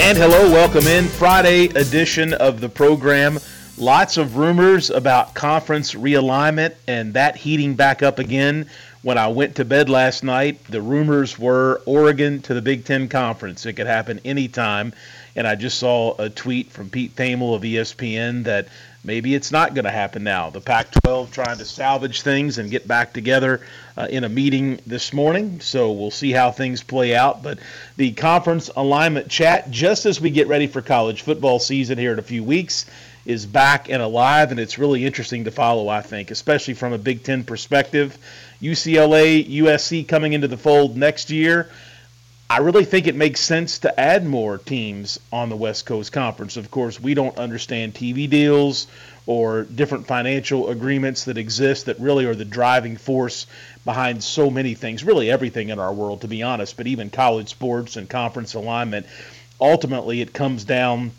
And hello, welcome in Friday edition of the program. Lots of rumors about conference realignment and that heating back up again. When I went to bed last night, the rumors were Oregon to the Big Ten Conference. It could happen anytime. And I just saw a tweet from Pete Thamel of ESPN that maybe it's not going to happen now. The Pac 12 trying to salvage things and get back together uh, in a meeting this morning. So we'll see how things play out. But the conference alignment chat, just as we get ready for college football season here in a few weeks, is back and alive. And it's really interesting to follow, I think, especially from a Big Ten perspective. UCLA, USC coming into the fold next year. I really think it makes sense to add more teams on the West Coast Conference. Of course, we don't understand TV deals or different financial agreements that exist that really are the driving force behind so many things, really everything in our world, to be honest, but even college sports and conference alignment. Ultimately, it comes down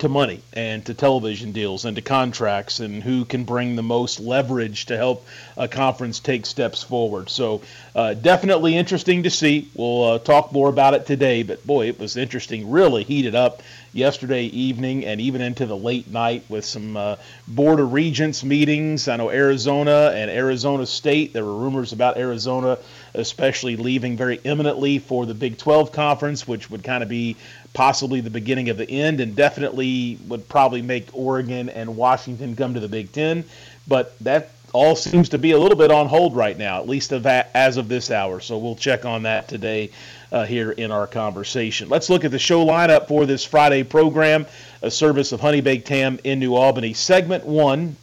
to money and to television deals and to contracts and who can bring the most leverage to help a conference take steps forward. So, uh, definitely interesting to see. We'll uh, talk more about it today, but boy, it was interesting, really heated up yesterday evening and even into the late night with some uh, Board of Regents meetings. I know Arizona and Arizona State, there were rumors about Arizona especially leaving very imminently for the Big 12 conference, which would kind of be possibly the beginning of the end and definitely would probably make Oregon and Washington come to the Big Ten. But that all seems to be a little bit on hold right now, at least of that, as of this hour. So we'll check on that today uh, here in our conversation. Let's look at the show lineup for this Friday program, a service of Honey Baked Ham in New Albany. Segment one,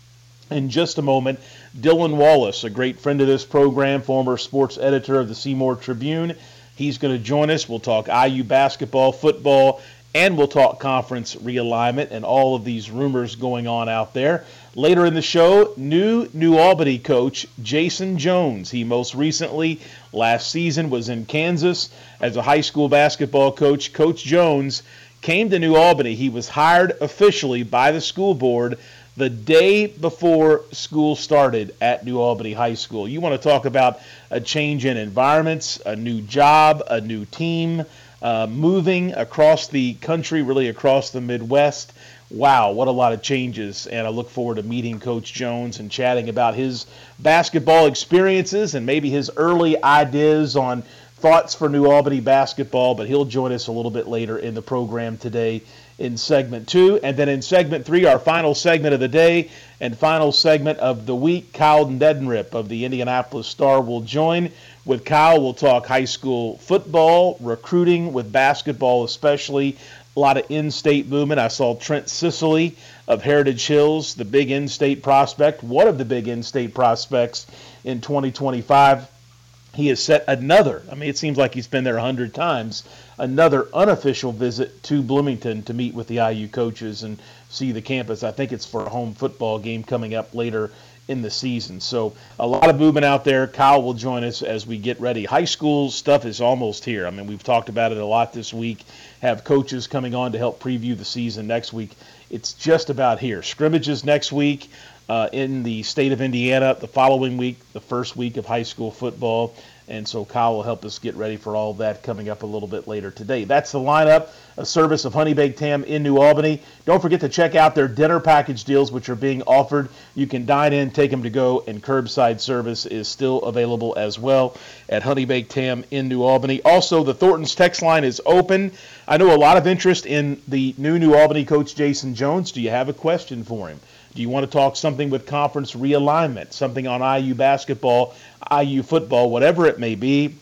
in just a moment, Dylan Wallace, a great friend of this program, former sports editor of the Seymour Tribune. He's going to join us. We'll talk IU basketball, football, and we'll talk conference realignment and all of these rumors going on out there. Later in the show, new New Albany coach Jason Jones. He most recently, last season, was in Kansas as a high school basketball coach. Coach Jones came to New Albany. He was hired officially by the school board the day before school started at New Albany High School. You want to talk about a change in environments, a new job, a new team, uh, moving across the country, really across the Midwest. Wow, what a lot of changes. And I look forward to meeting Coach Jones and chatting about his basketball experiences and maybe his early ideas on thoughts for New Albany basketball. But he'll join us a little bit later in the program today in segment two. And then in segment three, our final segment of the day and final segment of the week, Kyle Neddenriep of the Indianapolis Star will join. With Kyle, we'll talk high school football, recruiting with basketball, especially. A lot of in state movement. I saw Trent Sisley of Heritage Hills, the big in state prospect, one of the big in state prospects in 2025 he has set another, I mean, it seems like he's been there a hundred times, another unofficial visit to Bloomington to meet with the IU coaches and see the campus. I think it's for a home football game coming up later in the season. So a lot of movement out there. Kyle will join us as we get ready. High school stuff is almost here. I mean, we've talked about it a lot this week. Have coaches coming on to help preview the season next week. It's just about here. Scrimmages next week. Uh, in the state of Indiana the following week, the first week of high school football. And so Kyle will help us get ready for all that coming up a little bit later today. That's the lineup, a service of Honey Baked Ham in New Albany. Don't forget to check out their dinner package deals, which are being offered. You can dine in, take them to go, and curbside service is still available as well at Honey Baked Ham in New Albany. Also, the Thornton's text line is open. I know a lot of interest in the new New Albany coach, Jason Jones. Do you have a question for him? Do you want to talk something with conference realignment, something on IU basketball, IU football, whatever it may be?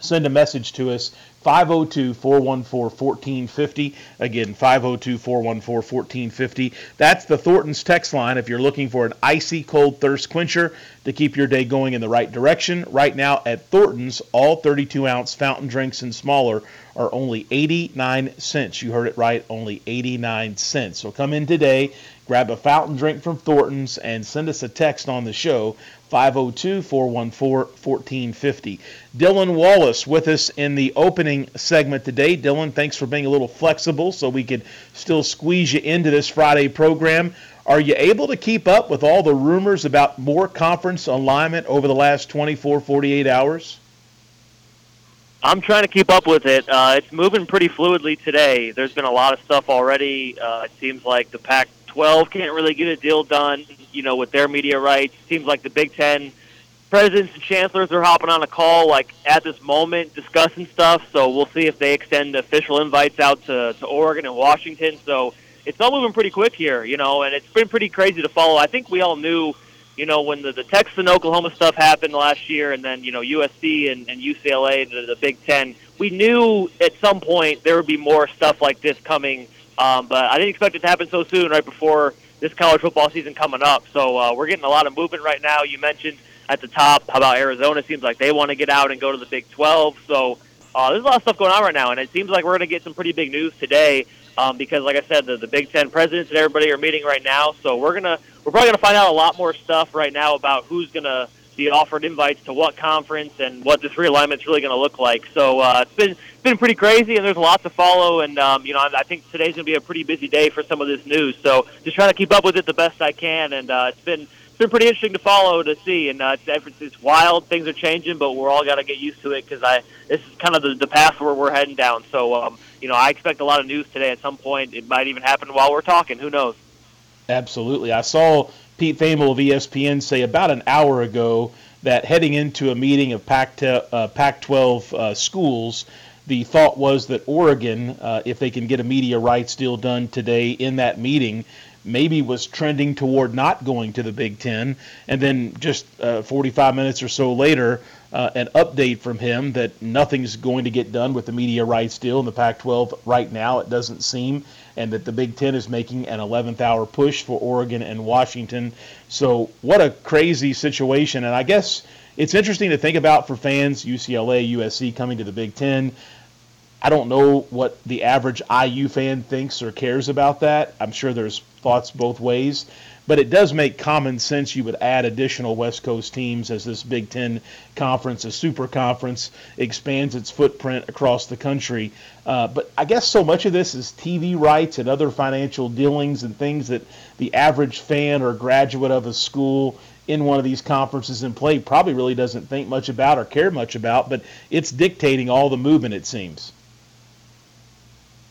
Send a message to us 502 414 1450. Again, 502 414 1450. That's the Thornton's text line if you're looking for an icy cold thirst quencher to keep your day going in the right direction. Right now at Thornton's, all 32 ounce fountain drinks and smaller are only 89 cents. You heard it right, only 89 cents. So come in today Grab a fountain drink from Thornton's and send us a text on the show 502 414 1450. Dylan Wallace with us in the opening segment today. Dylan, thanks for being a little flexible so we could still squeeze you into this Friday program. Are you able to keep up with all the rumors about more conference alignment over the last 24, 48 hours? I'm trying to keep up with it. Uh, it's moving pretty fluidly today. There's been a lot of stuff already. Uh, it seems like the Pac 12 can't really get a deal done, you know, with their media rights. Seems like the Big Ten presidents and chancellors are hopping on a call, like at this moment, discussing stuff. So we'll see if they extend official invites out to, to Oregon and Washington. So it's all moving pretty quick here, you know, and it's been pretty crazy to follow. I think we all knew, you know, when the, the Texas and Oklahoma stuff happened last year, and then you know USC and, and UCLA, the, the Big Ten. We knew at some point there would be more stuff like this coming um, but I didn't expect it to happen so soon, right before this college football season coming up. So uh, we're getting a lot of movement right now. You mentioned at the top how about Arizona seems like they want to get out and go to the Big 12. So uh, there's a lot of stuff going on right now, and it seems like we're going to get some pretty big news today. Um, because, like I said, the, the Big Ten presidents and everybody are meeting right now. So we're gonna we're probably gonna find out a lot more stuff right now about who's gonna be offered invites to what conference and what this realignment is really going to look like. So uh, it's been it's been pretty crazy, and there's a lot to follow. And um, you know, I, I think today's going to be a pretty busy day for some of this news. So just trying to keep up with it the best I can, and uh, it's been it's been pretty interesting to follow to see. And uh, it's, it's wild, things are changing, but we're all got to get used to it because I this is kind of the, the path where we're heading down. So um, you know, I expect a lot of news today at some point. It might even happen while we're talking. Who knows? Absolutely, I saw. Pete Thamel of ESPN say about an hour ago that heading into a meeting of Pac, uh, Pac 12 uh, schools, the thought was that Oregon, uh, if they can get a media rights deal done today in that meeting, maybe was trending toward not going to the Big Ten. And then just uh, 45 minutes or so later, uh, an update from him that nothing's going to get done with the media rights deal in the Pac 12 right now, it doesn't seem, and that the Big Ten is making an 11th hour push for Oregon and Washington. So, what a crazy situation. And I guess it's interesting to think about for fans UCLA, USC coming to the Big Ten. I don't know what the average IU fan thinks or cares about that. I'm sure there's thoughts both ways. But it does make common sense you would add additional West Coast teams as this Big Ten conference, a super conference, expands its footprint across the country. Uh, but I guess so much of this is TV rights and other financial dealings and things that the average fan or graduate of a school in one of these conferences in play probably really doesn't think much about or care much about, but it's dictating all the movement, it seems.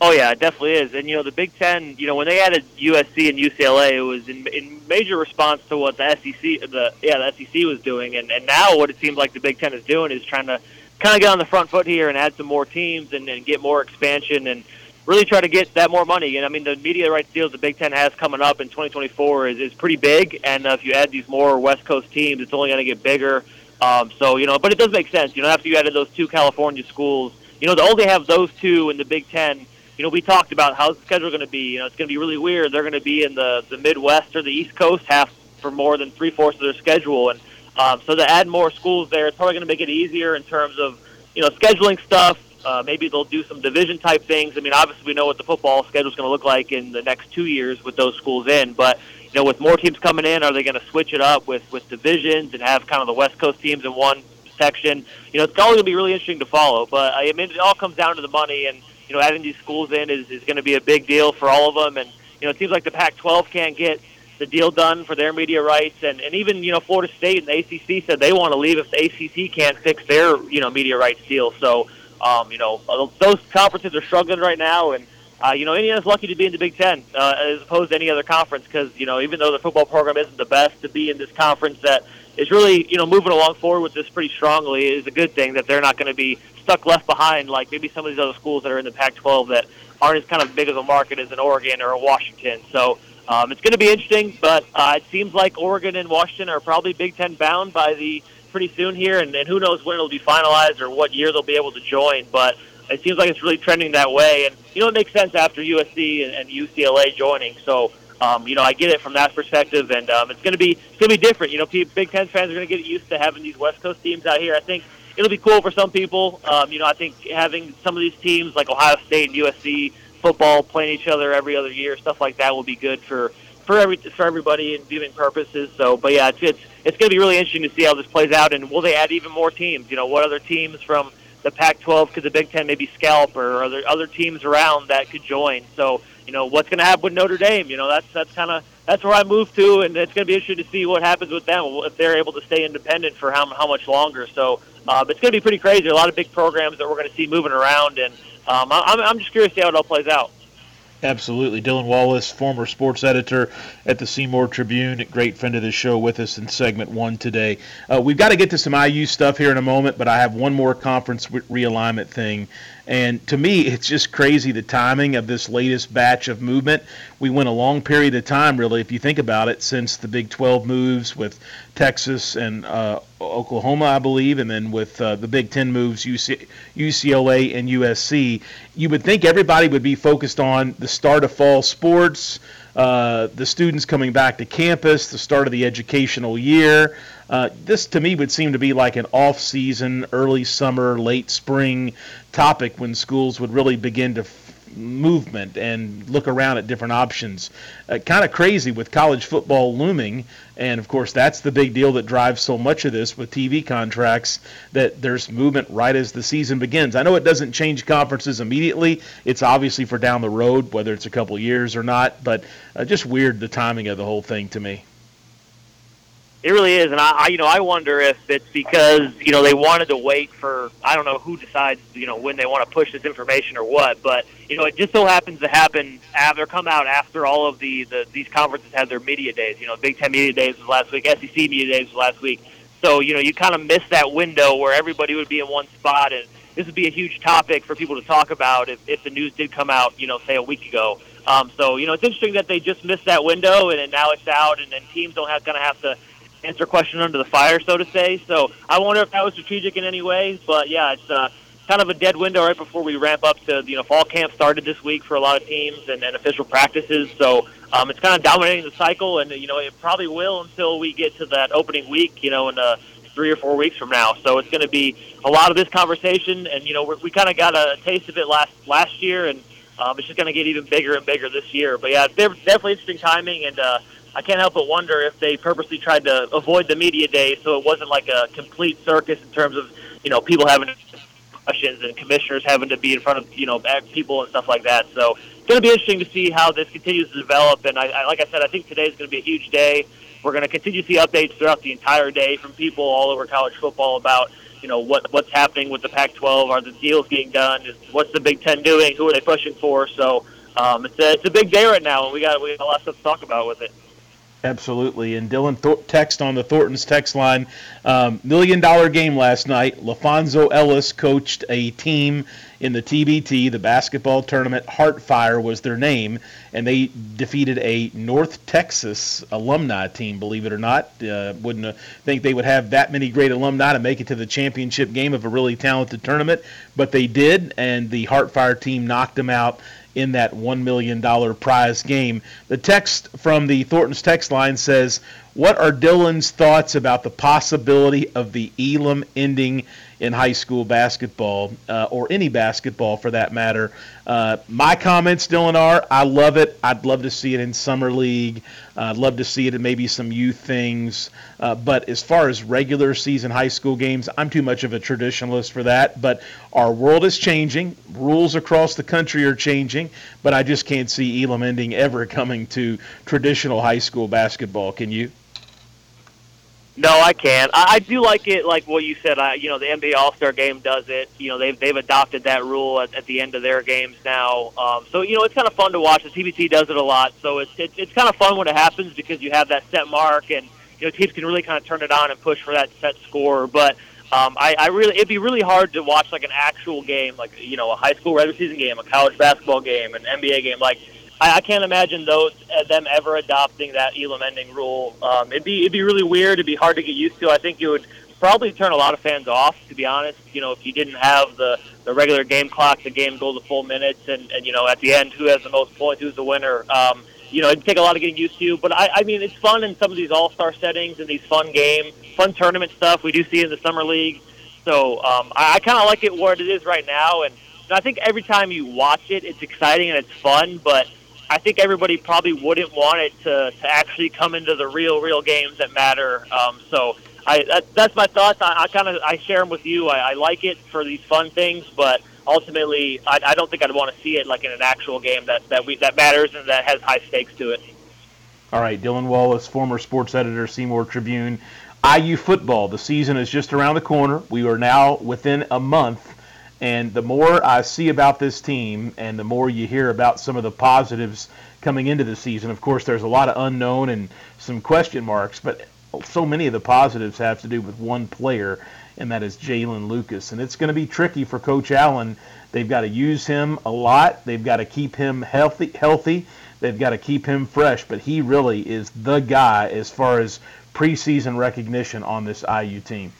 Oh yeah, it definitely is. And you know, the Big Ten, you know, when they added USC and UCLA, it was in, in major response to what the SEC, the yeah, the SEC was doing. And and now what it seems like the Big Ten is doing is trying to kind of get on the front foot here and add some more teams and, and get more expansion and really try to get that more money. And I mean, the media rights deals the Big Ten has coming up in 2024 is, is pretty big. And uh, if you add these more West Coast teams, it's only going to get bigger. Um, so you know, but it does make sense. You know, after you added those two California schools, you know, to only have those two in the Big Ten you know, we talked about how's the schedule going to be. You know, it's going to be really weird. They're going to be in the the Midwest or the East Coast half for more than three fourths of their schedule, and um, so to add more schools there, it's probably going to make it easier in terms of you know scheduling stuff. Uh, maybe they'll do some division type things. I mean, obviously we know what the football schedule is going to look like in the next two years with those schools in, but you know, with more teams coming in, are they going to switch it up with with divisions and have kind of the West Coast teams in one section? You know, it's all going to be really interesting to follow. But I mean, it all comes down to the money and you know, adding these schools in is, is going to be a big deal for all of them. And, you know, it seems like the Pac-12 can't get the deal done for their media rights, and, and even you know Florida State and the ACC said they want to leave if the ACC can't fix their you know media rights deal. So um, you know those conferences are struggling right now, and uh, you know Indiana's lucky to be in the Big Ten uh, as opposed to any other conference because you know even though the football program isn't the best, to be in this conference that is really you know moving along forward with this pretty strongly is a good thing that they're not going to be stuck left behind like maybe some of these other schools that are in the Pac-12 that aren't as kind of big of a market as an Oregon or a Washington. So um, it's going to be interesting, but uh, it seems like Oregon and Washington are probably Big Ten bound by the pretty soon here, and, and who knows when it'll be finalized or what year they'll be able to join. But it seems like it's really trending that way, and you know it makes sense after USC and, and UCLA joining. So um, you know I get it from that perspective, and um, it's going to be it's going to be different. You know, Big Ten fans are going to get used to having these West Coast teams out here. I think it'll be cool for some people. Um, you know, I think having some of these teams like Ohio State and USC football playing each other every other year, stuff like that will be good for for every for everybody and viewing purposes. So, but yeah, it's it's, it's going to be really interesting to see how this plays out, and will they add even more teams? You know, what other teams from the Pac-12 could the Big Ten maybe scalp, or are there other teams around that could join? So, you know, what's going to happen with Notre Dame? You know, that's that's kind of that's where I moved to, and it's going to be interesting to see what happens with them if they're able to stay independent for how how much longer. So, uh, it's going to be pretty crazy. A lot of big programs that we're going to see moving around, and um, I'm, I'm just curious to see how it all plays out. Absolutely. Dylan Wallace, former sports editor at the Seymour Tribune, great friend of the show with us in segment one today. Uh, we've got to get to some IU stuff here in a moment, but I have one more conference realignment thing and to me, it's just crazy the timing of this latest batch of movement. We went a long period of time, really, if you think about it, since the Big 12 moves with Texas and uh, Oklahoma, I believe, and then with uh, the Big 10 moves, UC- UCLA and USC. You would think everybody would be focused on the start of fall sports, uh, the students coming back to campus, the start of the educational year. Uh, this to me would seem to be like an off-season, early summer, late spring topic when schools would really begin to f- movement and look around at different options. Uh, kind of crazy with college football looming, and of course that's the big deal that drives so much of this with TV contracts. That there's movement right as the season begins. I know it doesn't change conferences immediately. It's obviously for down the road, whether it's a couple years or not. But uh, just weird the timing of the whole thing to me. It really is, and I, I, you know, I wonder if it's because you know they wanted to wait for I don't know who decides you know when they want to push this information or what, but you know it just so happens to happen after come out after all of the, the these conferences had their media days. You know, Big Ten media days was last week, SEC media days was last week, so you know you kind of miss that window where everybody would be in one spot, and this would be a huge topic for people to talk about if, if the news did come out, you know, say a week ago. Um, so you know it's interesting that they just missed that window, and, and now it's out, and, and teams don't have going to have to answer question under the fire, so to say. So I wonder if that was strategic in any way. But yeah, it's uh, kind of a dead window right before we ramp up to you know fall camp started this week for a lot of teams and, and official practices. So um, it's kind of dominating the cycle, and you know it probably will until we get to that opening week. You know in uh, three or four weeks from now. So it's going to be a lot of this conversation, and you know we kind of got a taste of it last last year, and um, it's just going to get even bigger and bigger this year. But yeah, definitely interesting timing, and uh, I can't help but wonder if they purposely tried to avoid the media day so it wasn't like a complete circus in terms of you know people having questions and commissioners having to be in front of you know people and stuff like that. So it's going to be interesting to see how this continues to develop. And I, I like I said, I think today is going to be a huge day. We're going to continue to see updates throughout the entire day from people all over college football about you know what what's happening with the Pac-12. Are the deals getting done? Is, what's the Big Ten doing? Who are they pushing for? So um, it's a it's a big day right now, and we got we got a lot of stuff to talk about with it. Absolutely. And Dylan text on the Thornton's text line um, million dollar game last night. LaPhonso Ellis coached a team in the TBT, the basketball tournament. Heartfire was their name, and they defeated a North Texas alumni team, believe it or not. Uh, wouldn't uh, think they would have that many great alumni to make it to the championship game of a really talented tournament, but they did, and the Heartfire team knocked them out in that $1 million prize game. The text from the Thornton's text line says, What are Dylan's thoughts about the possibility of the Elam ending in high school basketball uh, or any basketball for that matter. Uh, my comments, Dylan, are I love it. I'd love to see it in summer league. I'd love to see it in maybe some youth things. Uh, but as far as regular season high school games, I'm too much of a traditionalist for that. But our world is changing. Rules across the country are changing. But I just can't see Elam ending ever coming to traditional high school basketball. Can you? No, I can't. I, I do like it, like what you said. I, you know, the NBA All Star Game does it. You know, they've they've adopted that rule at, at the end of their games now. Um, so you know, it's kind of fun to watch. The TBT does it a lot, so it's it's, it's kind of fun when it happens because you have that set mark, and you know, teams can really kind of turn it on and push for that set score. But um, I, I really, it'd be really hard to watch like an actual game, like you know, a high school regular season game, a college basketball game, an NBA game, like I, I can't imagine those uh, them ever adopting that Elam ending rule. Um, it'd be it'd be really weird. It'd be hard to get used to. I think it would probably turn a lot of fans off. To be honest, you know, if you didn't have the the regular game clock, the game goes the full minutes, and and you know, at the end, who has the most points, who's the winner. Um, you know, it'd take a lot of getting used to. But I, I mean, it's fun in some of these all star settings and these fun game, fun tournament stuff we do see in the summer league. So um, I, I kind of like it where it is right now, and I think every time you watch it, it's exciting and it's fun. But I think everybody probably wouldn't want it to, to actually come into the real, real games that matter. Um, so I, that, that's my thoughts. I, I kind of I share them with you. I, I like it for these fun things, but ultimately, I, I don't think I'd want to see it like in an actual game that that we that matters and that has high stakes to it. All right, Dylan Wallace, former sports editor, Seymour Tribune. IU football. The season is just around the corner. We are now within a month and the more I see about this team and the more you hear about some of the positives coming into the season, of course, there's a lot of unknown and some question marks, but so many of the positives have to do with one player, and that is Jaylin Lucas. And it's going to be tricky for Coach Allen. They've got to use him a lot. They've got to keep him healthy. Healthy. They've got to keep him fresh. But he really is the guy as far as preseason recognition on this IU team.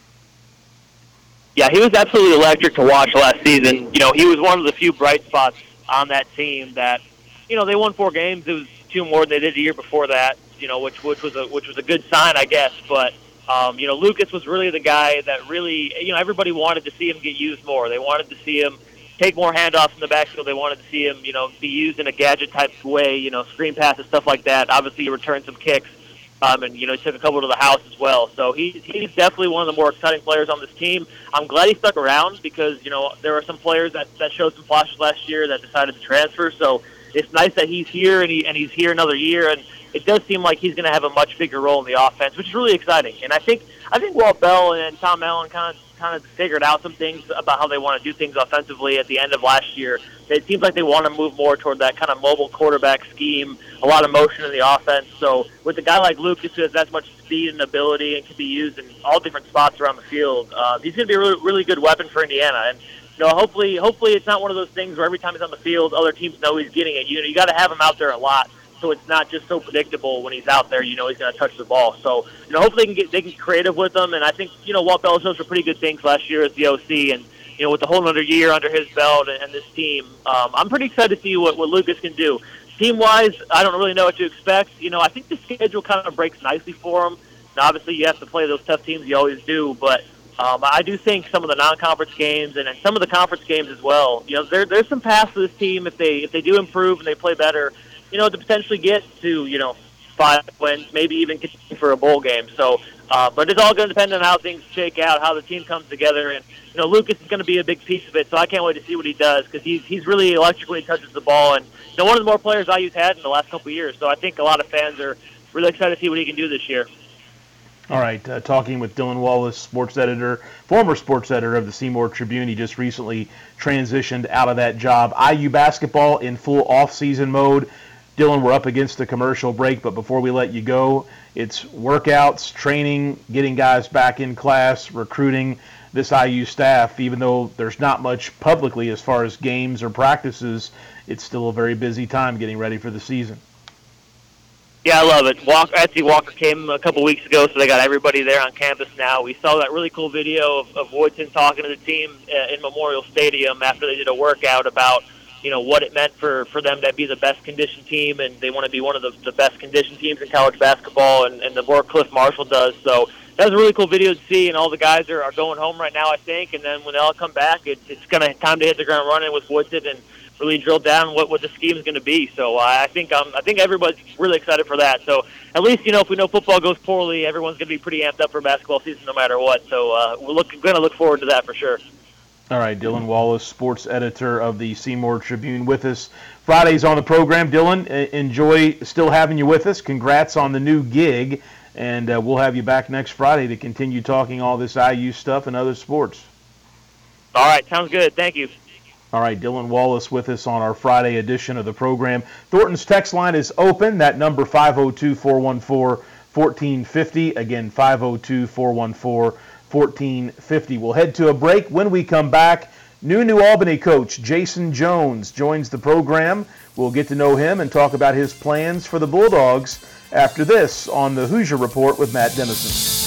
Yeah, he was absolutely electric to watch last season. You know, he was one of the few bright spots on that team that, you know, they won four games. It was two more than they did a year before that. You know, which which was a which was a good sign, I guess. But um, you know, Lucas was really the guy that really, you know, everybody wanted to see him get used more. They wanted to see him take more handoffs in the backfield. They wanted to see him, you know, be used in a gadget type way, you know, screen passes, stuff like that. Obviously, he returned some kicks um, and you know he took a couple to the house as well. So he's he's definitely one of the more exciting players on this team. I'm glad he stuck around because you know there were some players that that showed some flashes last year that decided to transfer. So it's nice that he's here and he and he's here another year, and it does seem like he's going to have a much bigger role in the offense, which is really exciting. And I think I think Walt Bell and Tom Allen kind of kind of figured out some things about how they want to do things offensively at the end of last year. It seems like they want to move more toward that kind of mobile quarterback scheme, a lot of motion in the offense. So with a guy like Lucas who has that much speed and ability and can be used in all different spots around the field, uh, he's going to be a really, really good weapon for Indiana. And you know, hopefully, hopefully it's not one of those things where every time he's on the field, other teams know he's getting it. You know, you got to have him out there a lot so it's not just so predictable when he's out there. You know he's going to touch the ball. So you know hopefully they can get they can get creative with him. And I think you know Walt Bell showed some pretty good things last year as the OC, and you know with the whole another year under his belt and, and this team, um, I'm pretty excited to see what what Lucas can do. Team wise, I don't really know what to expect. You know I think the schedule kind of breaks nicely for him. Now obviously you have to play those tough teams, you always do, but. Um, I do think some of the non-conference games and, and some of the conference games as well. You know, there, there's some paths for this team if they if they do improve and they play better you know, to potentially get to, you know, five wins, maybe even for a bowl game. So, uh, but it's all going to depend on how things shake out, how the team comes together, and you know, Lucas is going to be a big piece of it. So I can't wait to see what he does because he's he's really electrically touches the ball, and you know, one of the more players IU's had in the last couple of years. So I think a lot of fans are really excited to see what he can do this year. All right, uh, talking with Dylan Wallace, sports editor, former sports editor of the Seymour Tribune. He just recently transitioned out of that job. IU basketball in full off-season mode. Dylan, we're up against the commercial break, but before we let you go, it's workouts, training, getting guys back in class, recruiting this IU staff. Even though there's not much publicly as far as games or practices, it's still a very busy time getting ready for the season. Yeah, I love it. Walker, Etsy Walker came a couple weeks ago, so they got everybody there on campus now. We saw that really cool video of, of Woodson talking to the team uh, in Memorial Stadium after they did a workout about – you know what it meant for for them to be the best conditioned team, and they want to be one of the, the best conditioned teams in college basketball, and, and the work Clif Marshall does. So that was a really cool video to see, and all the guys are, are going home right now, I think. And then when they all come back, it, it's gonna time to hit the ground running with Woodson and really drill down what, what the scheme is going to be. So uh, I think um, I think everybody's really excited for that. So at least you know if we know football goes poorly, everyone's going to be pretty amped up for basketball season no matter what. So uh, we're look, going to look forward to that for sure. All right, Dylan Wallace, sports editor of the Seymour Tribune, with us Fridays on the program. Dylan, enjoy still having you with us. Congrats on the new gig, and uh, we'll have you back next Friday to continue talking all this IU stuff and other sports. All right, sounds good. Thank you. All right, Dylan Wallace with us on our Friday edition of the program. Thornton's text line is open. That number 502 414 1450. Again, 502 414 1450. We'll head to a break. When we come back, new New Albany coach Jason Jones joins the program. We'll get to know him and talk about his plans for the Bulldogs after this on the Hoosier Report with Matt Dennison.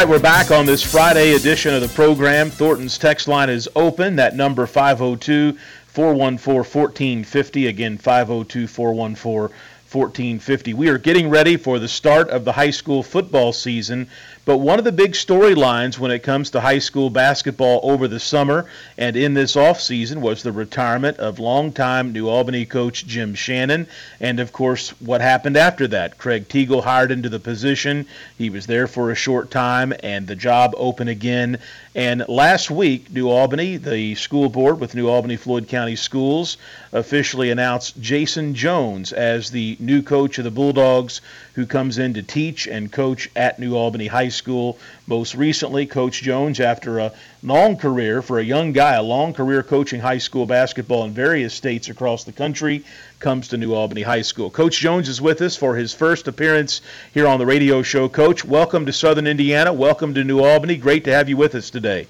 Right, we're back on this Friday edition of the program. Thornton's text line is open. That number 502 414 1450. Again, 502 414 1450. We are getting ready for the start of the high school football season, but one of the big storylines when it comes to high school basketball over the summer and in this offseason was the retirement of longtime New Albany coach Jim Shannon, and of course, what happened after that. Craig Teagle hired into the position. He was there for a short time, and the job opened again. And last week, New Albany, the school board with New Albany Floyd County Schools, officially announced Jason Jones as the new coach of the Bulldogs, who comes in to teach and coach at New Albany High School. Most recently, Coach Jones, after a long career for a young guy, a long career coaching high school basketball in various states across the country, comes to New Albany High School. Coach Jones is with us for his first appearance here on the radio show. Coach, welcome to Southern Indiana. Welcome to New Albany. Great to have you with us today.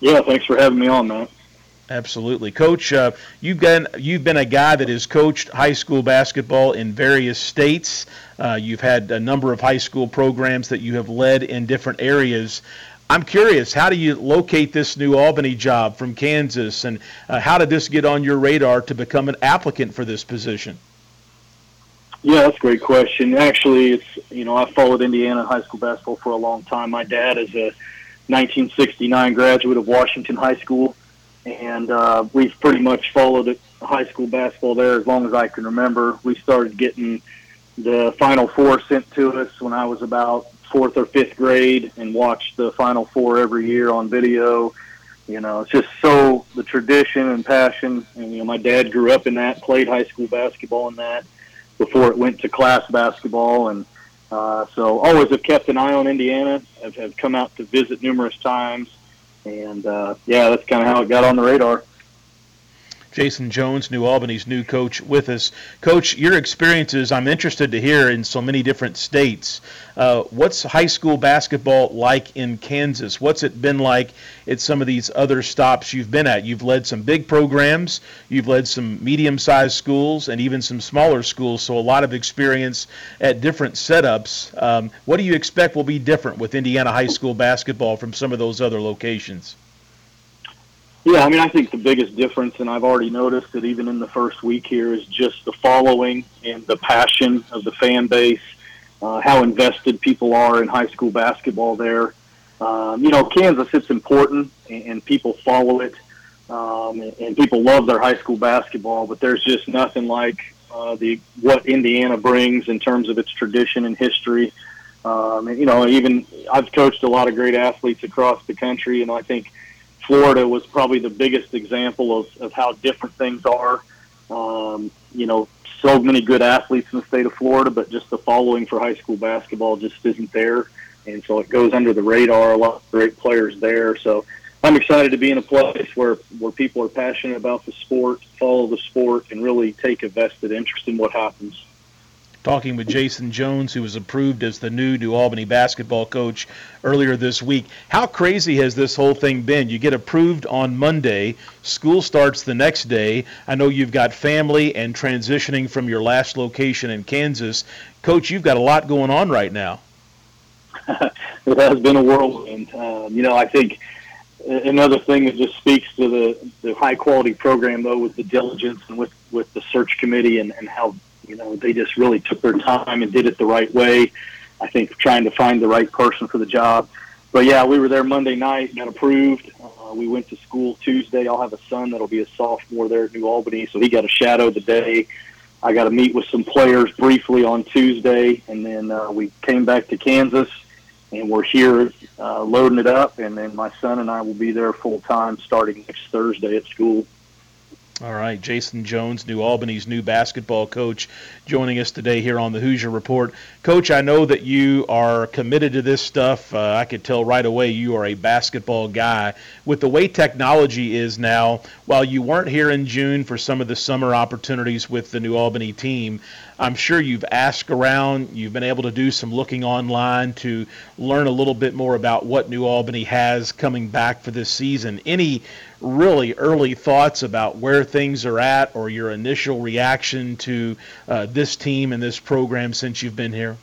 Yeah, thanks for having me on, man. Absolutely, Coach. Uh, you've been you've been a guy that has coached high school basketball in various states. Uh, you've had a number of high school programs that you have led in different areas. I'm curious, how do you locate this new Albany job from Kansas, and uh, how did this get on your radar to become an applicant for this position? Yeah, that's a great question. Actually, it's you know I followed Indiana high school basketball for a long time. My dad is a 1969 graduate of Washington High School and uh, we've pretty much followed high school basketball there as long as I can remember. We started getting the Final Four sent to us when I was about fourth or fifth grade, and watched the Final Four every year on video. You know, it's just so the tradition and passion. And you know, my dad grew up in that, played high school basketball in that before it went to class basketball, and uh, so always have kept an eye on Indiana. Have, have come out to visit numerous times and uh, yeah, that's kind of how it got on the radar. Jason Jones, New Albany's new coach, with us. Coach, your experiences, I'm interested to hear in so many different states. Uh, what's high school basketball like in Kansas? What's it been like at some of these other stops you've been at? You've led some big programs, you've led some medium sized schools, and even some smaller schools, so a lot of experience at different setups. Um, what do you expect will be different with Indiana high school basketball from some of those other locations? Yeah, I mean, I think the biggest difference, and I've already noticed it even in the first week here, is just the following and the passion of the fan base, uh, how invested people are in high school basketball there. Um, you know, Kansas, it's important, and, and people follow it, um, and, and people love their high school basketball, but there's just nothing like uh, the what Indiana brings in terms of its tradition and history. Um, and, you know, even I've coached a lot of great athletes across the country, and I think – Florida was probably the biggest example of, of how different things are. Um, you know, so many good athletes in the state of Florida, but just the following for high school basketball just isn't there. And so it goes under the radar. A lot of great players there. So I'm excited to be in a place where, where people are passionate about the sport, follow the sport, and really take a vested interest in what happens talking with Jason Jones, who was approved as the new New Albany basketball coach earlier this week. How crazy has this whole thing been? You get approved on Monday, school starts the next day. I know you've got family and transitioning from your last location in Kansas. Coach, you've got a lot going on right now. it has been a whirlwind. Um, you know, I think another thing that just speaks to the, the high quality program, though, with the diligence and with, with the search committee and, and how you know, they just really took their time and did it the right way. I think trying to find the right person for the job. But yeah, we were there Monday night, got approved. Uh, we went to school Tuesday. I'll have a son that'll be a sophomore there at New Albany, so he got a shadow today. I got to meet with some players briefly on Tuesday, and then uh, we came back to Kansas, and we're here uh, loading it up. And then my son and I will be there full time starting next Thursday at school. All right, Jason Jones, New Albany's new basketball coach, joining us today here on the Hoosier Report. Coach, I know that you are committed to this stuff. Uh, I could tell right away you are a basketball guy. With the way technology is now, while you weren't here in June for some of the summer opportunities with the New Albany team, I'm sure you've asked around, you've been able to do some looking online to learn a little bit more about what New Albany has coming back for this season. Any really early thoughts about where things are at or your initial reaction to uh, this team and this program since you've been here?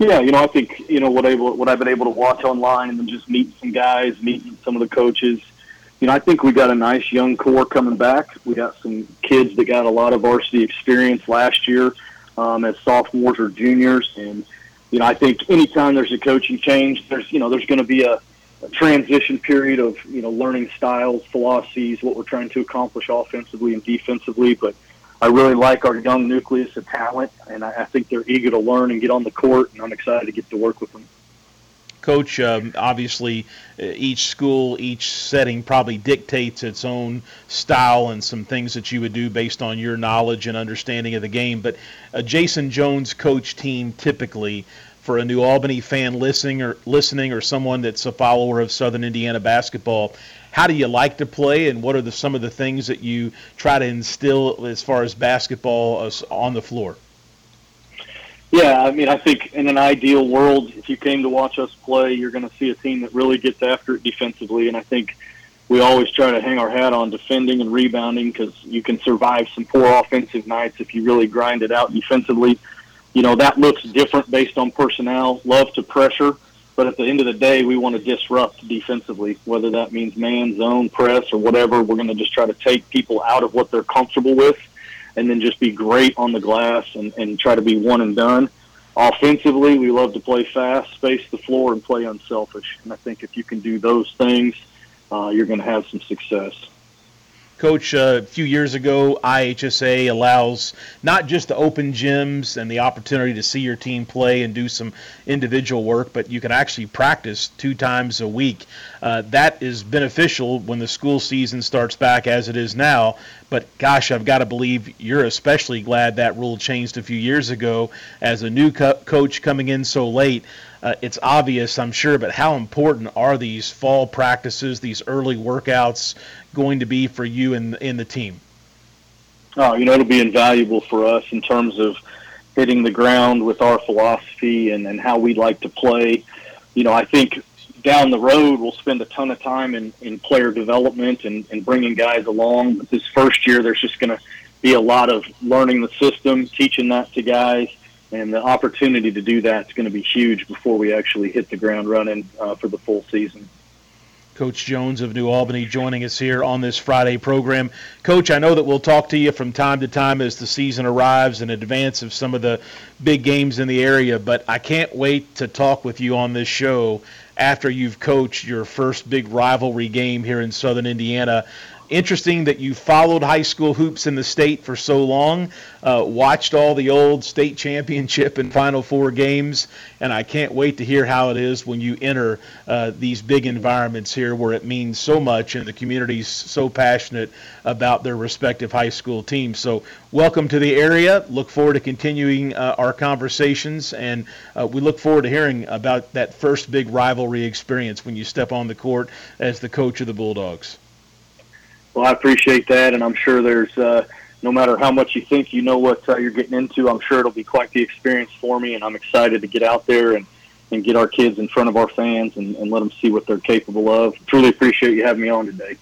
Yeah, you know, I think you know what able what I've been able to watch online and just meet some guys, meeting some of the coaches. You know, I think we got a nice young core coming back. We got some kids that got a lot of varsity experience last year um, as sophomores or juniors, and you know, I think anytime there's a coaching change, there's you know, there's going to be a a transition period of you know learning styles, philosophies, what we're trying to accomplish offensively and defensively. But I really like our young nucleus of talent, and I, I think they're eager to learn and get on the court, and I'm excited to get to work with them. Coach, um, obviously, uh, each school, each setting probably dictates its own style and some things that you would do based on your knowledge and understanding of the game. But a Jason Jones coach team typically for a New Albany fan listening or listening or someone that's a follower of Southern Indiana basketball. How do you like to play, and what are the, some of the things that you try to instill as far as basketball on the floor? Yeah, I mean, I think in an ideal world, if you came to watch us play, you're going to see a team that really gets after it defensively, and I think we always try to hang our hat on defending and rebounding because you can survive some poor offensive nights if you really grind it out defensively you know, that looks different based on personnel. Love to pressure, but at the end of the day, we want to disrupt defensively, whether that means man, zone, press, or whatever. We're going to just try to take people out of what they're comfortable with and then just be great on the glass and, and try to be one and done. Offensively, we love to play fast, space the floor, and play unselfish. And I think if you can do those things, uh, you're going to have some success. Coach, uh, a few years ago, IHSA allows not just the open gyms and the opportunity to see your team play and do some individual work, but you can actually practice two times a week. Uh, that is beneficial when the school season starts back as it is now. But gosh, I've got to believe you're especially glad that rule changed a few years ago as a new co- coach coming in so late. Uh, it's obvious, I'm sure, but how important are these fall practices, these early workouts, going to be for you and in the team? Oh, you know, it'll be invaluable for us in terms of hitting the ground with our philosophy and, and how we like to play. You know, I think down the road we'll spend a ton of time in, in player development and, and bringing guys along. But this first year, there's just going to be a lot of learning the system, teaching that to guys, and the opportunity to do that is going to be huge before we actually hit the ground running uh, for the full season. Coach Jones of New Albany joining us here on this Friday program. Coach, I know that we'll talk to you from time to time as the season arrives in advance of some of the big games in the area, but I can't wait to talk with you on this show after you've coached your first big rivalry game here in Southern Indiana interesting that you followed high school hoops in the state for so long, uh, watched all the old state championship and Final Four games, and I can't wait to hear how it is when you enter uh, these big environments here where it means so much and the community's so passionate about their respective high school teams. So, welcome to the area. Look forward to continuing uh, our conversations, and uh, we look forward to hearing about that first big rivalry experience when you step on the court as the coach of the Bulldogs. Well, I appreciate that, and I'm sure there's uh, no matter how much you think you know what uh, you're getting into, I'm sure it'll be quite the experience for me, and I'm excited to get out there and and get our kids in front of our fans and, and let them see what they're capable of. Truly appreciate you having me on today.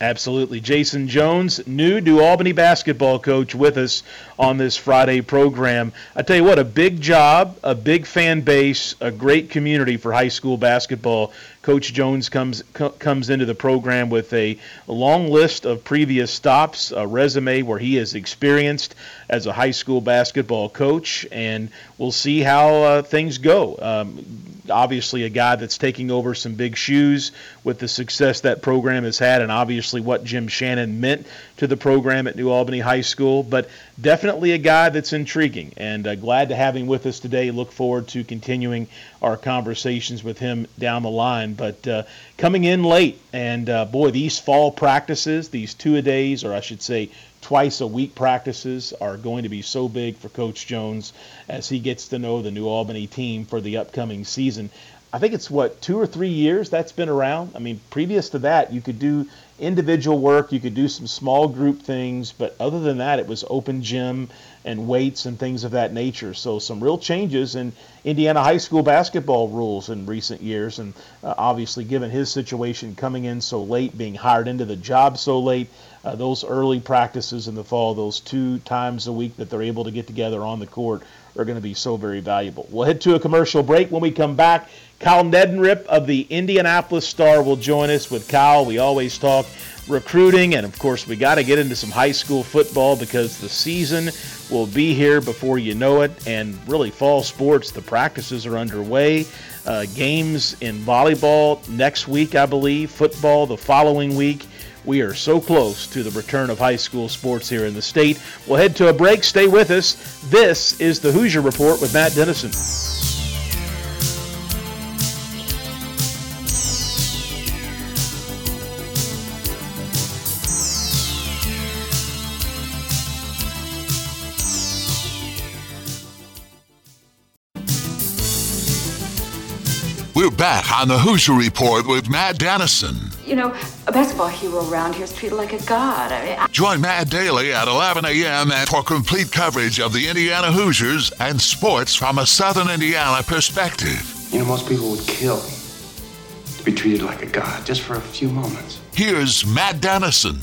Absolutely. Jason Jones, new New Albany basketball coach with us on this Friday program. I tell you what, a big job, a big fan base, a great community for high school basketball. Coach Jones comes co- comes into the program with a, a long list of previous stops, a resume where he is experienced as a high school basketball coach, and we'll see how uh, things go. Um, obviously, a guy that's taking over some big shoes with the success that program has had, and obviously what Jim Shannon meant to the program at New Albany High School, but definitely a guy that's intriguing and uh, glad to have him with us today. Look forward to continuing our conversations with him down the line. But uh, coming in late, and uh, boy, these fall practices, these two a days, or I should say, twice a week practices, are going to be so big for Coach Jones as he gets to know the New Albany team for the upcoming season. I think it's what two or three years that's been around. I mean, previous to that, you could do individual work, you could do some small group things, but other than that, it was open gym and weights and things of that nature. So some real changes in Indiana high school basketball rules in recent years, and uh, obviously, given his situation coming in so late, being hired into the job so late, uh, those early practices in the fall, those two times a week that they're able to get together on the court, are going to be so very valuable. We'll head to a commercial break. When we come back, Kyle Neddenriep of the Indianapolis Star will join us. With Kyle, we always talk recruiting, and of course, we got to get into some high school football because the season will be here before you know it. And really, fall sports, the practices are underway. Uh, games in volleyball next week, I believe, football the following week. We are so close to the return of high school sports here in the state. We'll head to a break. Stay with us. This is the Hoosier Report with Matt Dennison. We're back on the Hoosier Report with Matt Dennison. You know, a basketball hero around here is treated like a god. I mean, I- Join Matt daily at 11 a.m. for complete coverage of the Indiana Hoosiers and sports from a Southern Indiana perspective. You know, most people would kill to be treated like a god just for a few moments. Here's Matt Dennison.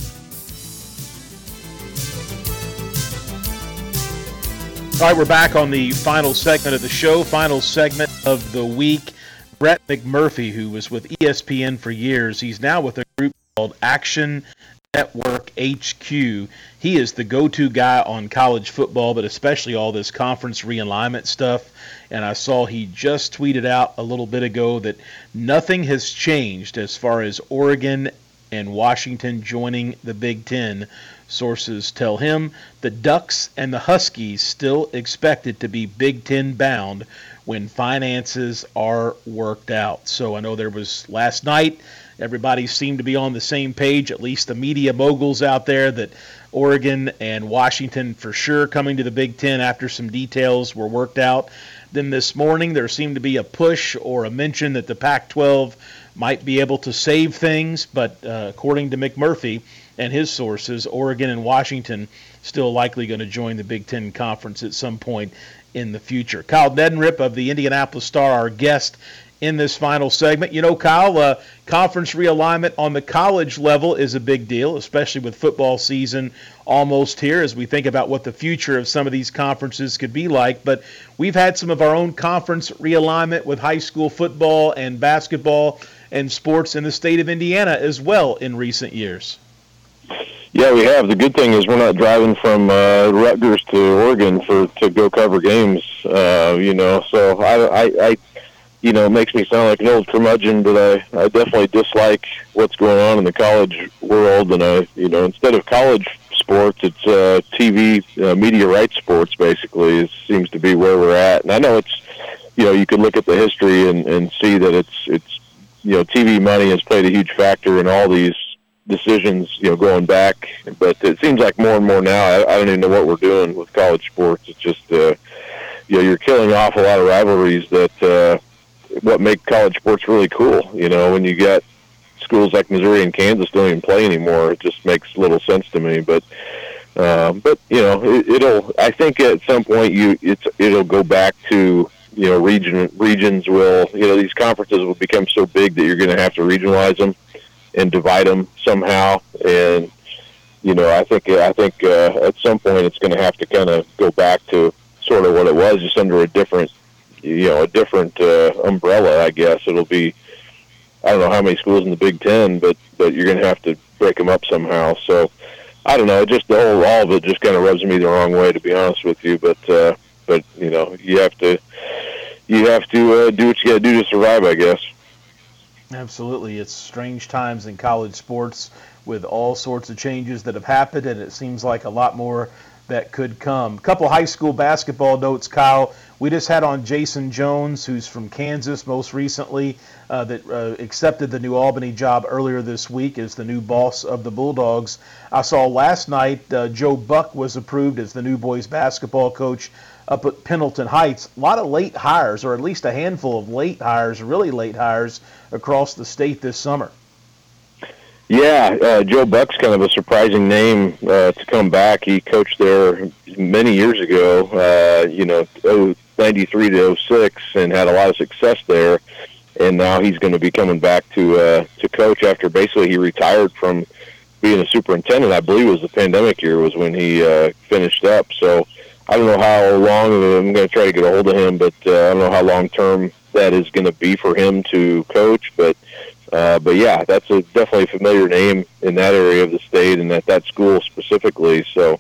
All right, we're back on the final segment of the show, final segment of the week. Brett McMurphy, who was with ESPN for years, he's now with a group called Action Network HQ. He is the go to guy on college football, but especially all this conference realignment stuff. And I saw he just tweeted out a little bit ago that nothing has changed as far as Oregon and Washington joining the Big Ten. Sources tell him the Ducks and the Huskies still expected to be Big Ten bound when finances are worked out. So I know there was last night, everybody seemed to be on the same page, at least the media moguls out there, that Oregon and Washington for sure coming to the Big Ten after some details were worked out. Then this morning, there seemed to be a push or a mention that the Pac 12 might be able to save things, but uh, according to McMurphy and his sources, Oregon and Washington still likely going to join the Big Ten Conference at some point in the future. Kyle Neddenriep of the Indianapolis Star, our guest in this final segment. You know, Kyle, uh, conference realignment on the college level is a big deal, especially with football season almost here as we think about what the future of some of these conferences could be like. But we've had some of our own conference realignment with high school football and basketball and sports in the state of Indiana as well in recent years. Yeah, we have. The good thing is we're not driving from uh, Rutgers to Oregon for to go cover games. Uh, you know, so I, I, I you know, it makes me sound like an old curmudgeon, but I, I definitely dislike what's going on in the college world. And I, you know, instead of college sports, it's uh, TV, uh, media rights sports. Basically, it seems to be where we're at. And I know it's, you know, you could look at the history and, and see that it's it's, you know, TV money has played a huge factor in all these decisions, you know, going back. But it seems like more and more now. I, I don't even know what we're doing with college sports. It's just, uh, you know, you're killing off a lot of rivalries that. Uh, what make college sports really cool. You know, when you get schools like Missouri and Kansas don't even play anymore, it just makes little sense to me. But um, but you know, it, it'll. I think at some point you it's it'll go back to you know region regions will you know these conferences will become so big that you're going to have to regionalize them and divide them somehow and you know I think I think uh, at some point it's going to have to kind of go back to sort of what it was just under a different you know a different uh, umbrella. I guess it'll be I don't know how many schools in the Big Ten, but but you're going to have to break them up somehow. So I don't know. Just the whole all of it just kind of rubs me the wrong way, to be honest with you. But uh, but you know you have to you have to uh, do what you got to do to survive, I guess. Absolutely, it's strange times in college sports with all sorts of changes that have happened, and it seems like a lot more that could come. A couple high school basketball notes, Kyle. We just had on Jason Jones, who's from Kansas most recently, uh, that uh, accepted the New Albany job earlier this week as the new boss of the Bulldogs. I saw last night uh, Joe Buck was approved as the new boys basketball coach up at Pendleton Heights. A lot of late hires, or at least a handful of late hires, really late hires across the state this summer. Yeah, uh, Joe Buck's kind of a surprising name uh, to come back. He coached there many years ago, uh, you know, 93 to 06, and had a lot of success there. And now he's going to be coming back to uh, to coach after basically he retired from being a superintendent. I believe it was the pandemic year was when he uh, finished up. So I don't know how long. I'm going to try to get a hold of him, but uh, I don't know how long term that is going to be for him to coach. But uh, but yeah, that's a definitely familiar name in that area of the state and at that school specifically. So,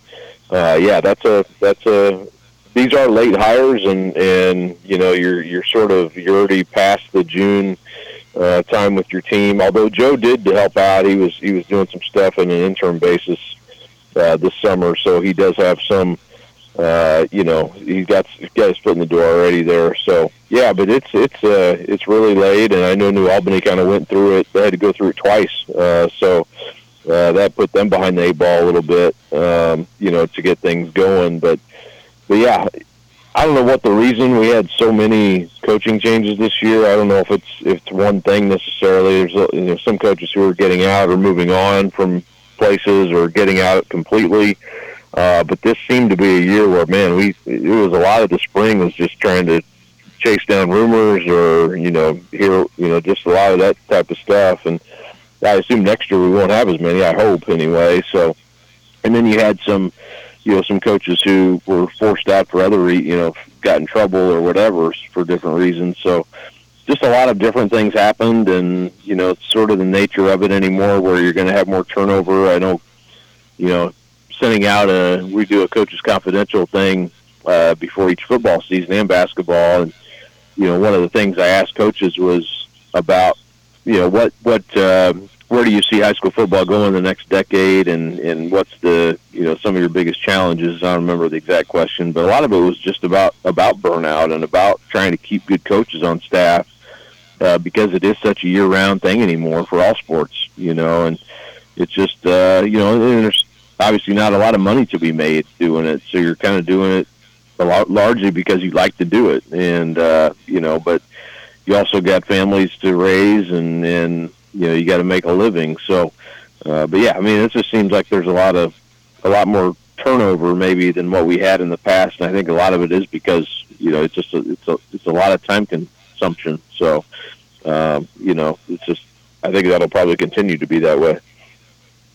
uh, yeah, that's a that's a these are late hires and and you know you're you're sort of you're already past the June uh, time with your team. Although Joe did to help out, he was he was doing some stuff on an interim basis uh, this summer, so he does have some uh, you know, he's got he's got his foot in the door already there. So yeah, but it's it's uh, it's really late, and I know New Albany kind of went through it. They had to go through it twice, uh, so uh, that put them behind the eight ball a little bit, um, you know, to get things going. But but yeah, I don't know what the reason we had so many coaching changes this year. I don't know if it's if it's one thing necessarily. There's you know some coaches who are getting out or moving on from places or getting out completely. Uh, Uh, but this seemed to be a year where, man, we it was a lot of the spring was just trying to chase down rumors or you know hear you know just a lot of that type of stuff. And I assume next year we won't have as many. I hope anyway. So, and then you had some you know some coaches who were forced out for other re- you know got in trouble or whatever for different reasons. So just a lot of different things happened, and you know it's sort of the nature of it anymore, where you're going to have more turnover. I know, you know, sending out a we do a coaches confidential thing uh, before each football season and basketball, and you know one of the things I asked coaches was about you know what what uh, where do you see high school football going the next decade, and and what's the you know some of your biggest challenges? I don't remember the exact question, but a lot of it was just about about burnout and about trying to keep good coaches on staff uh, because it is such a year round thing anymore for all sports, you know, and it's just uh, you know there's obviously not a lot of money to be made doing it. So you're kind of doing it a lot, largely because you like to do it, and uh, you know, but you also got families to raise, and and you know you got to make a living. So, uh, but yeah, I mean, it just seems like there's a lot of a lot more turnover maybe than what we had in the past, and I think a lot of it is because you know it's just a, it's a it's a lot of time consumption. So, um, you know, it's just I think that'll probably continue to be that way.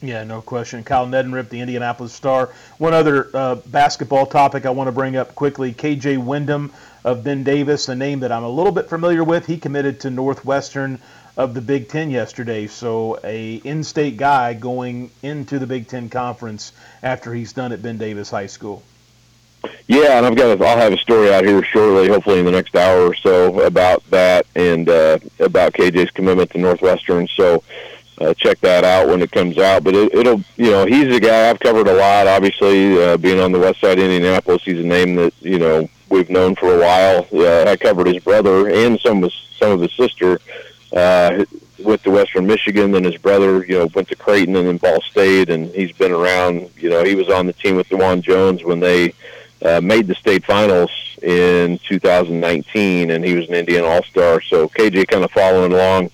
Yeah, no question. Kyle Neddenriep, the Indianapolis Star. One other uh, basketball topic I want to bring up quickly KJ Windham of Ben Davis, a name that I'm a little bit familiar with. He committed to Northwestern of the Big Ten yesterday, so a in-state guy going into the Big Ten conference after he's done at Ben Davis High School. Yeah, and I've got a, I'll have a story out here shortly, hopefully in the next hour or so about that and uh, about KJ's commitment to Northwestern. So uh, check that out when it comes out. But it, it'll, you know, he's a guy I've covered a lot. Obviously, uh, being on the west side of Indianapolis, he's a name that you know we've known for a while. Uh, I covered his brother and some of some of his sister uh, with the Western Michigan. Then his brother, you know, went to Creighton and then Ball State, and he's been around. You know, he was on the team with DeJuan Jones when they uh, made the state finals in 2019, and he was an Indiana All Star. So KJ kind of following along uh,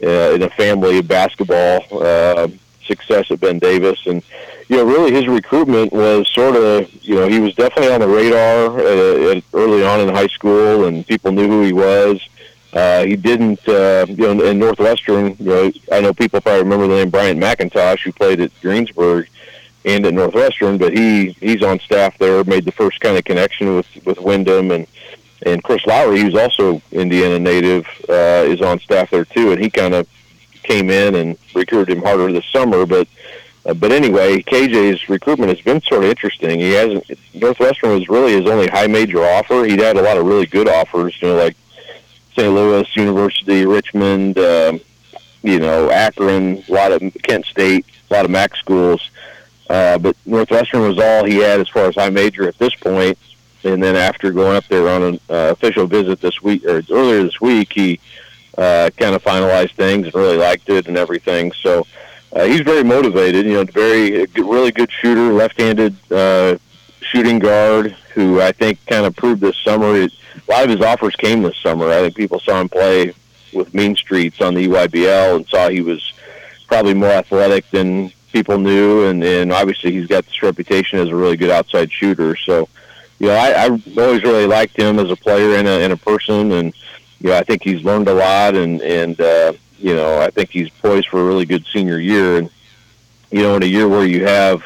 in a family of basketball uh, success at Ben Davis, and you know, really his recruitment was sort of, you know, he was definitely on the radar uh, early on in high school, and people knew who he was. Uh, he didn't, uh, you know, in Northwestern, you know, I know people probably remember the name Bryant McIntosh, who played at Greensburg and at Northwestern, but he he's on staff there, made the first kind of connection with with Windham and and Chris Lowery, who's also Indiana native, uh, is on staff there too, and he kind of came in and recruited him harder this summer. But uh, but anyway, KJ's recruitment has been sort of interesting. He hasn't Northwestern was really his only high major offer. He'd had a lot of really good offers, you know, like St. Louis University, Richmond, um, you know, Akron, a lot of Kent State, a lot of MAC schools. Uh, but Northwestern was all he had as far as high major at this point. And then after going up there on an uh, official visit this week or earlier this week, he uh, kind of finalized things and really liked it and everything. So uh, he's very motivated. You know, very really good shooter, left-handed uh, shooting guard who I think kind of proved this summer. A lot of his offers came this summer. I think people saw him play with Mean Streets on the EYBL and saw he was probably more athletic than people knew, and, and obviously he's got this reputation as a really good outside shooter. So, you know, I, I always really liked him as a player and a, and a person, and you know, I think he's learned a lot, and and uh, you know, I think he's poised for a really good senior year, and you know, in a year where you have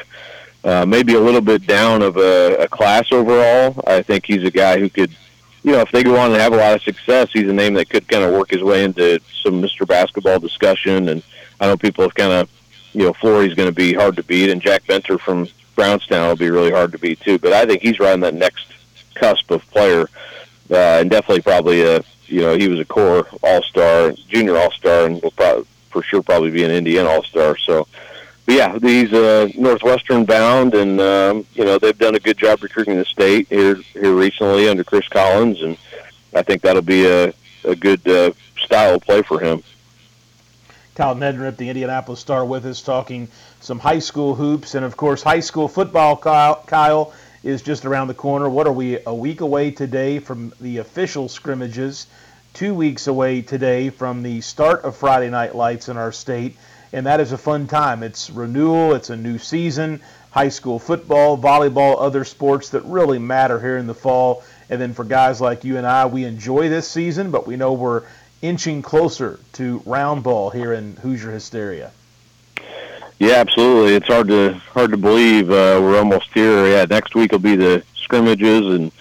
uh, maybe a little bit down of a, a class overall, I think he's a guy who could you know, if they go on and have a lot of success, he's a name that could kind of work his way into some Mr. Basketball discussion. And I know people have kind of, you know, Flory's going to be hard to beat, and Jack Benter from Brownstown will be really hard to beat too. But I think he's right on that next cusp of player, uh, and definitely probably a, you know, he was a core All Star, junior All Star, and will probably for sure probably be an Indiana All Star. So but yeah, these uh, Northwestern bound, and um, you know they've done a good job recruiting the state here here recently under Chris Collins, and I think that'll be a a good uh, style of play for him. Kyle Neddenriep, the Indianapolis Star, with us talking some high school hoops, and of course high school football. Kyle, Kyle is just around the corner. What are we a week away today from the official scrimmages? Two weeks away today from the start of Friday Night Lights in our state and that is a fun time. It's renewal, it's a new season, high school football, volleyball, other sports that really matter here in the fall. And then for guys like you and I, we enjoy this season, but we know we're inching closer to round ball here in Hoosier Hysteria. Yeah, absolutely. It's hard to hard to believe uh, we're almost here. Yeah, next week will be the scrimmages, and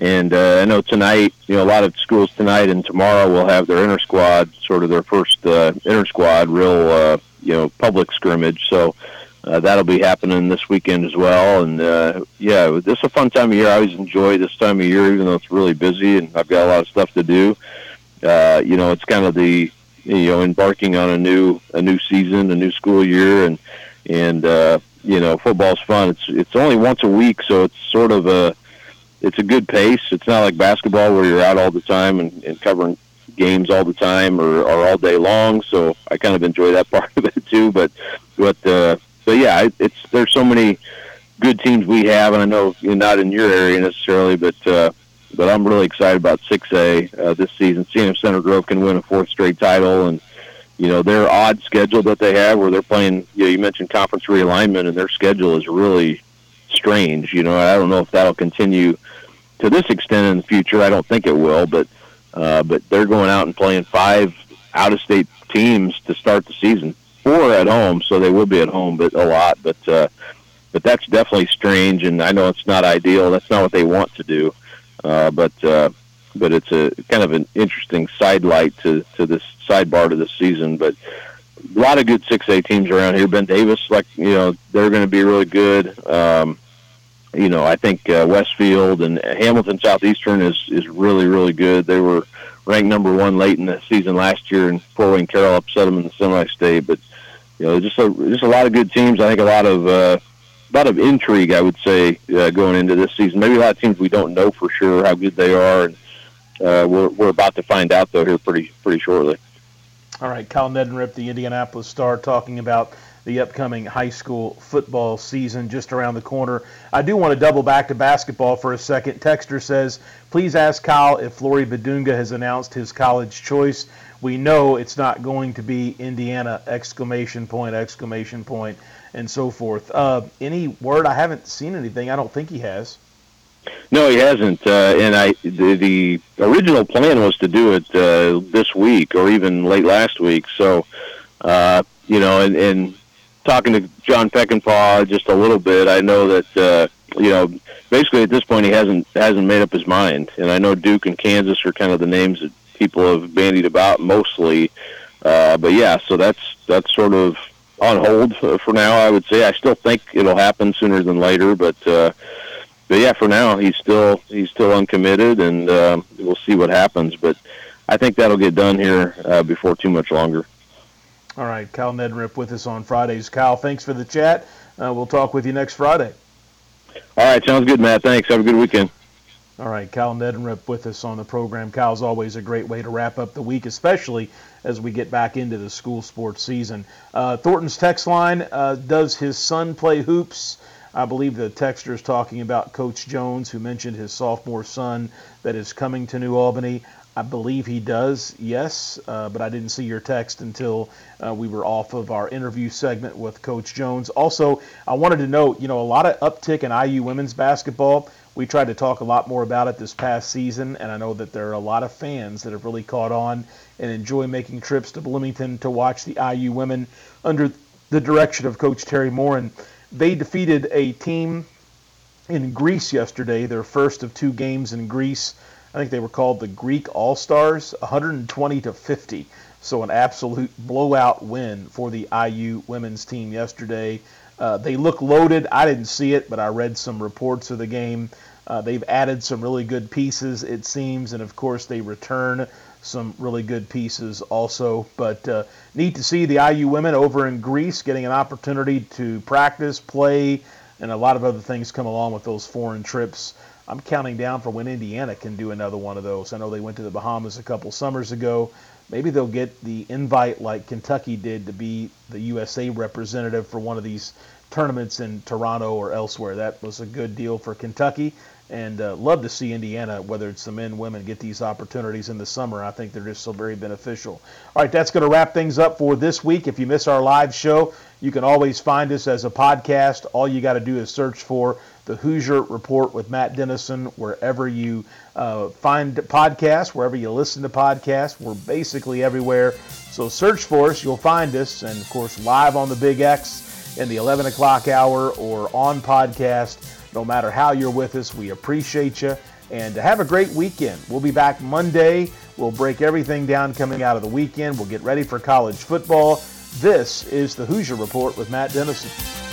and uh, I know tonight, you know, a lot of schools tonight and tomorrow will have their inter squad, sort of their first uh, inter squad, real uh, you know public scrimmage. So uh, that'll be happening this weekend as well. And uh, yeah, this is a fun time of year. I always enjoy this time of year, even though it's really busy and I've got a lot of stuff to do. Uh, you know, it's kind of the you know embarking on a new a new season, a new school year, and and uh, you know football's fun. It's it's only once a week, so it's sort of a it's a good pace. It's not like basketball where you're out all the time and, and covering games all the time or, or all day long. So I kind of enjoy that part of it too. But but uh, but yeah, it's there's so many good teams we have, and I know you're not in your area necessarily, but uh, but I'm really excited about 6A uh, this season. Seeing if Center Grove can win a fourth straight title, and you know their odd schedule that they have, where they're playing. You know, you mentioned conference realignment, and their schedule is really strange. You know, I don't know if that'll continue to this extent in the future. I don't think it will, but uh, but they're going out and playing five out-of-state teams to start the season. Four at home, so they will be at home, but a lot. But uh, but that's definitely strange, and I know it's not ideal. That's not what they want to do. Uh, but uh, but it's a kind of an interesting sidelight to to this sidebar to this season. But a lot of good six A teams around here. Ben Davis, like you know, they're going to be really good. Um, you know, I think uh, Westfield and Hamilton Southeastern is is really really good. They were ranked number one late in the season last year, and Fort Wayne Carroll upset them in the semi-state. But you know, just a just a lot of good teams. I think a lot of uh, a lot of intrigue, I would say, uh, going into this season. Maybe a lot of teams we don't know for sure how good they are, and uh, we're we're about to find out though here pretty pretty shortly. All right, Kyle Neddenriep, the Indianapolis Star, talking about the upcoming high school football season just around the corner. I do want to double back to basketball for a second. Texter says, please ask Kyle if Flory Bidunga has announced his college choice. We know it's not going to be Indiana! Exclamation point! Exclamation point! And so forth. Uh, any word? I haven't seen anything. I don't think he has. No, he hasn't. Uh, and I, the, the original plan was to do it uh, this week or even late last week. So, uh, you know, and, and talking to John Peckinpah just a little bit, I know that uh, you know basically at this point he hasn't hasn't made up his mind. And I know Duke and Kansas are kind of the names that people have bandied about mostly. Uh, but yeah, so that's that's sort of on hold for now. I would say I still think it'll happen sooner than later, but. Uh, but yeah, for now he's still he's still uncommitted, and uh, we'll see what happens. But I think that'll get done here uh, before too much longer. All right, Kyle Neddenriep with us on Fridays. Kyle, thanks for the chat. Uh, we'll talk with you next Friday. All right, sounds good, Matt. Thanks. Have a good weekend. All right, Kyle Neddenriep with us on the program. Kyle's always a great way to wrap up the week, especially as we get back into the school sports season. Uh, Thornton's text line uh, Does his son play hoops? I believe the texter is talking about Coach Jones, who mentioned his sophomore son that is coming to New Albany. I believe he does, yes, uh, but I didn't see your text until uh, we were off of our interview segment with Coach Jones. Also, I wanted to note, you know, a lot of uptick in IU women's basketball. We tried to talk a lot more about it this past season, and I know that there are a lot of fans that have really caught on and enjoy making trips to Bloomington to watch the IU women under the direction of Coach Teri Moren. They defeated a team in Greece yesterday, their first of two games in Greece. I think they were called the Greek All Stars, 120 to 50. So an absolute blowout win for the IU women's team yesterday. Uh, they look loaded. I didn't see it, but I read some reports of the game. Uh, they've added some really good pieces, it seems, and of course they return some really good pieces also. But uh, neat to see the IU women over in Greece getting an opportunity to practice, play, and a lot of other things come along with those foreign trips. I'm counting down for when Indiana can do another one of those. I know they went to the Bahamas a couple summers ago. Maybe they'll get the invite like Kentucky did to be the USA representative for one of these tournaments in Toronto or elsewhere. That was a good deal for Kentucky and uh, love to see Indiana, whether it's the men, women, get these opportunities in the summer. I think they're just so very beneficial. All right, that's going to wrap things up for this week. If you miss our live show, you can always find us as a podcast. All you got to do is search for the Hoosier Report with Matt Dennison wherever you uh, find podcasts, wherever you listen to podcasts. We're basically everywhere. So search for us, you'll find us, and of course, live on the Big X in the 11 o'clock hour or on podcast no matter how you're with us, we appreciate you. And have a great weekend. We'll be back Monday. We'll break everything down coming out of the weekend. We'll get ready for college football. This is the Hoosier Report with Matt Dennison.